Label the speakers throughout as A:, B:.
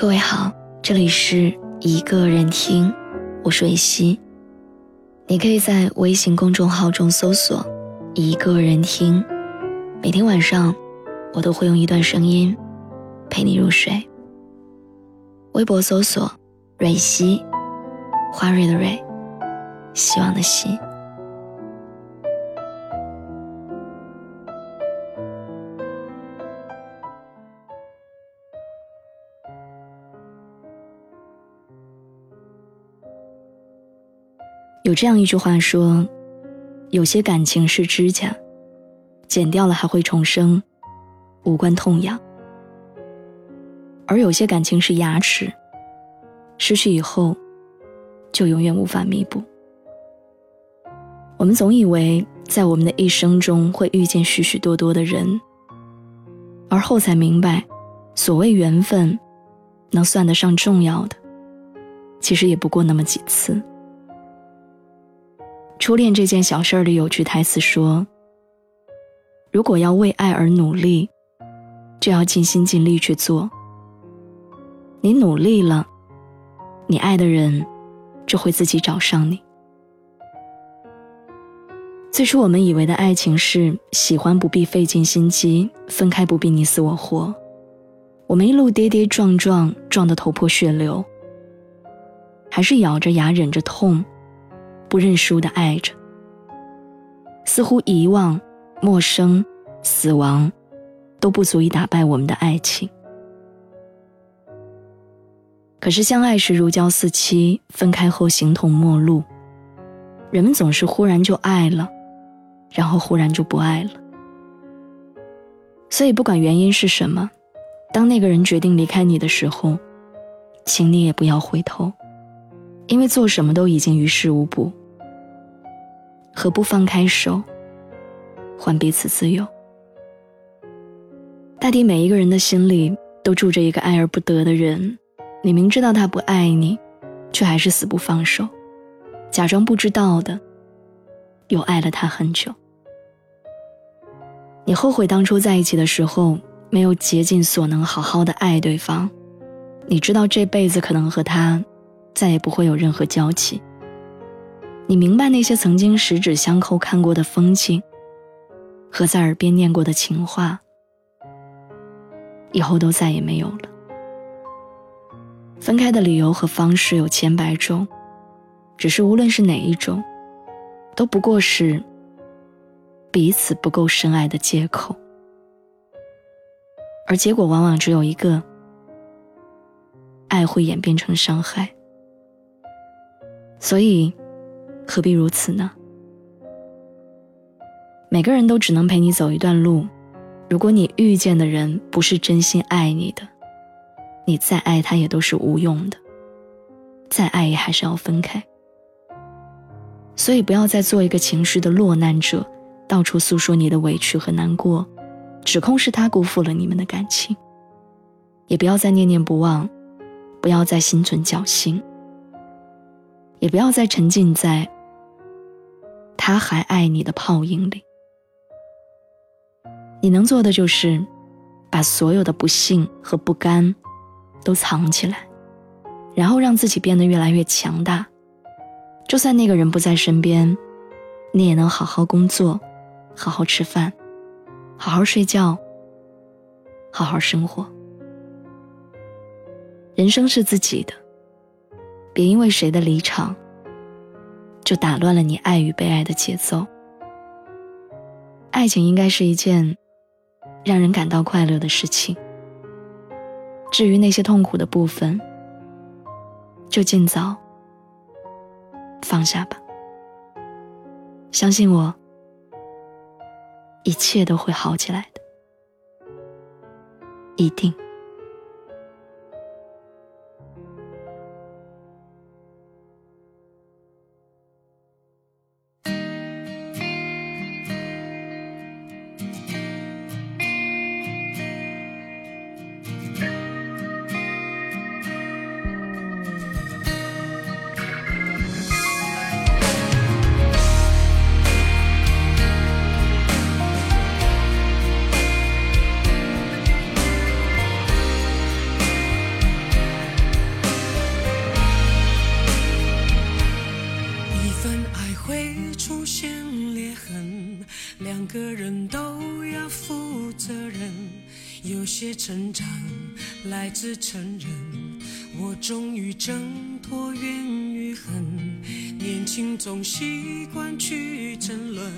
A: 各位好，这里是一个人听，我是蕊希。你可以在微信公众号中搜索“一个人听”，每天晚上我都会用一段声音陪你入睡。微博搜索“蕊希”，花蕊的蕊，希望的希。有这样一句话说：“有些感情是指甲，剪掉了还会重生，无关痛痒；而有些感情是牙齿，失去以后，就永远无法弥补。”我们总以为在我们的一生中会遇见许许多多的人，而后才明白，所谓缘分，能算得上重要的，其实也不过那么几次。初恋这件小事儿里有句台词说：“如果要为爱而努力，就要尽心尽力去做。你努力了，你爱的人就会自己找上你。”最初我们以为的爱情是喜欢不必费尽心机，分开不必你死我活。我们一路跌跌撞撞，撞得头破血流，还是咬着牙忍着痛。不认输的爱着，似乎遗忘、陌生、死亡，都不足以打败我们的爱情。可是相爱时如胶似漆，分开后形同陌路。人们总是忽然就爱了，然后忽然就不爱了。所以不管原因是什么，当那个人决定离开你的时候，请你也不要回头。因为做什么都已经于事无补，何不放开手，还彼此自由？大抵每一个人的心里都住着一个爱而不得的人，你明知道他不爱你，却还是死不放手，假装不知道的，又爱了他很久。你后悔当初在一起的时候没有竭尽所能好好的爱对方，你知道这辈子可能和他。再也不会有任何交集。你明白那些曾经十指相扣看过的风景，和在耳边念过的情话，以后都再也没有了。分开的理由和方式有千百种，只是无论是哪一种，都不过是彼此不够深爱的借口，而结果往往只有一个：爱会演变成伤害。所以，何必如此呢？每个人都只能陪你走一段路。如果你遇见的人不是真心爱你的，你再爱他也都是无用的。再爱也还是要分开。所以，不要再做一个情绪的落难者，到处诉说你的委屈和难过，指控是他辜负了你们的感情。也不要再念念不忘，不要再心存侥幸。也不要再沉浸在他还爱你的泡影里。你能做的就是，把所有的不幸和不甘都藏起来，然后让自己变得越来越强大。就算那个人不在身边，你也能好好工作，好好吃饭，好好睡觉，好好生活。人生是自己的。别因为谁的离场，就打乱了你爱与被爱的节奏。爱情应该是一件让人感到快乐的事情。至于那些痛苦的部分，就尽早放下吧。相信我，一切都会好起来的，一定。个人都要负责任。
B: 有些成长来自承认，我终于挣脱怨与恨。年轻总习惯去争论，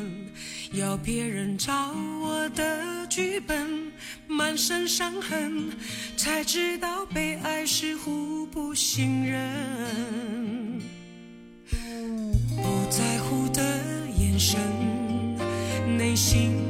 B: 要别人照我的剧本。满身伤痕，才知道被爱是互不信任。不在乎的眼神。心。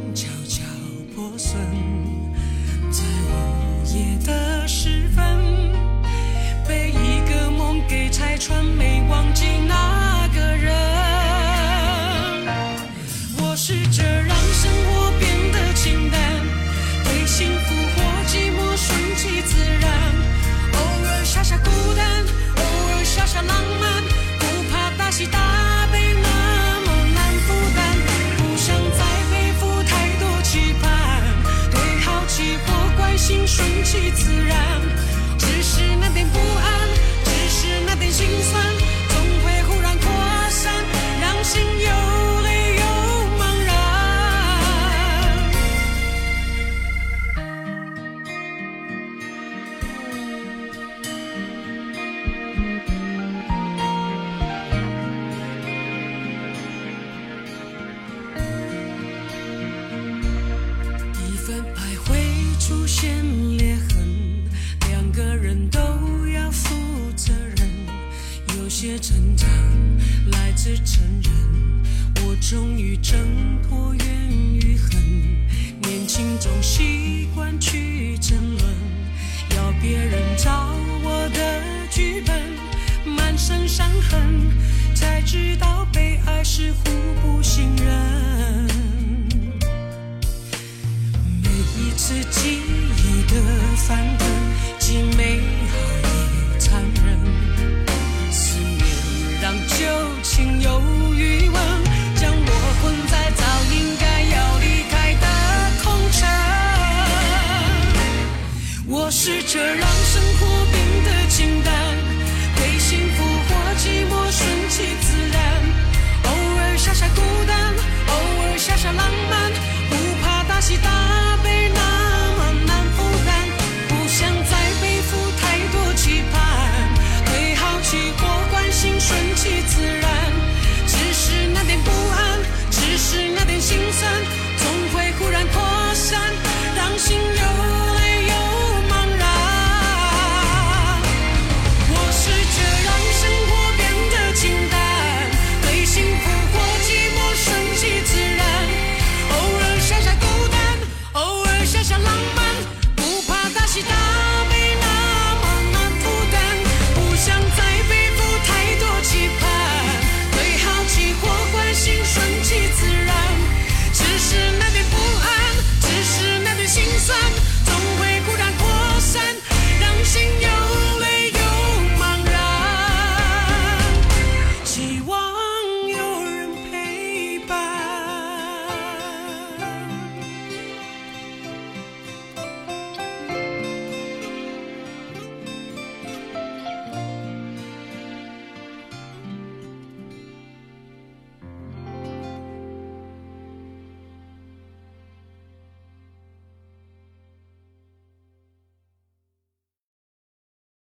B: 顺其自然，些成长来自承认，我终于挣脱怨与恨。年轻总习惯去争论，要别人照我的剧本，满身伤痕，才知道被爱是互不信任。每一次记忆的翻腾，既美好旧情有余温，将我困在早应该要离开的空城。我试着让。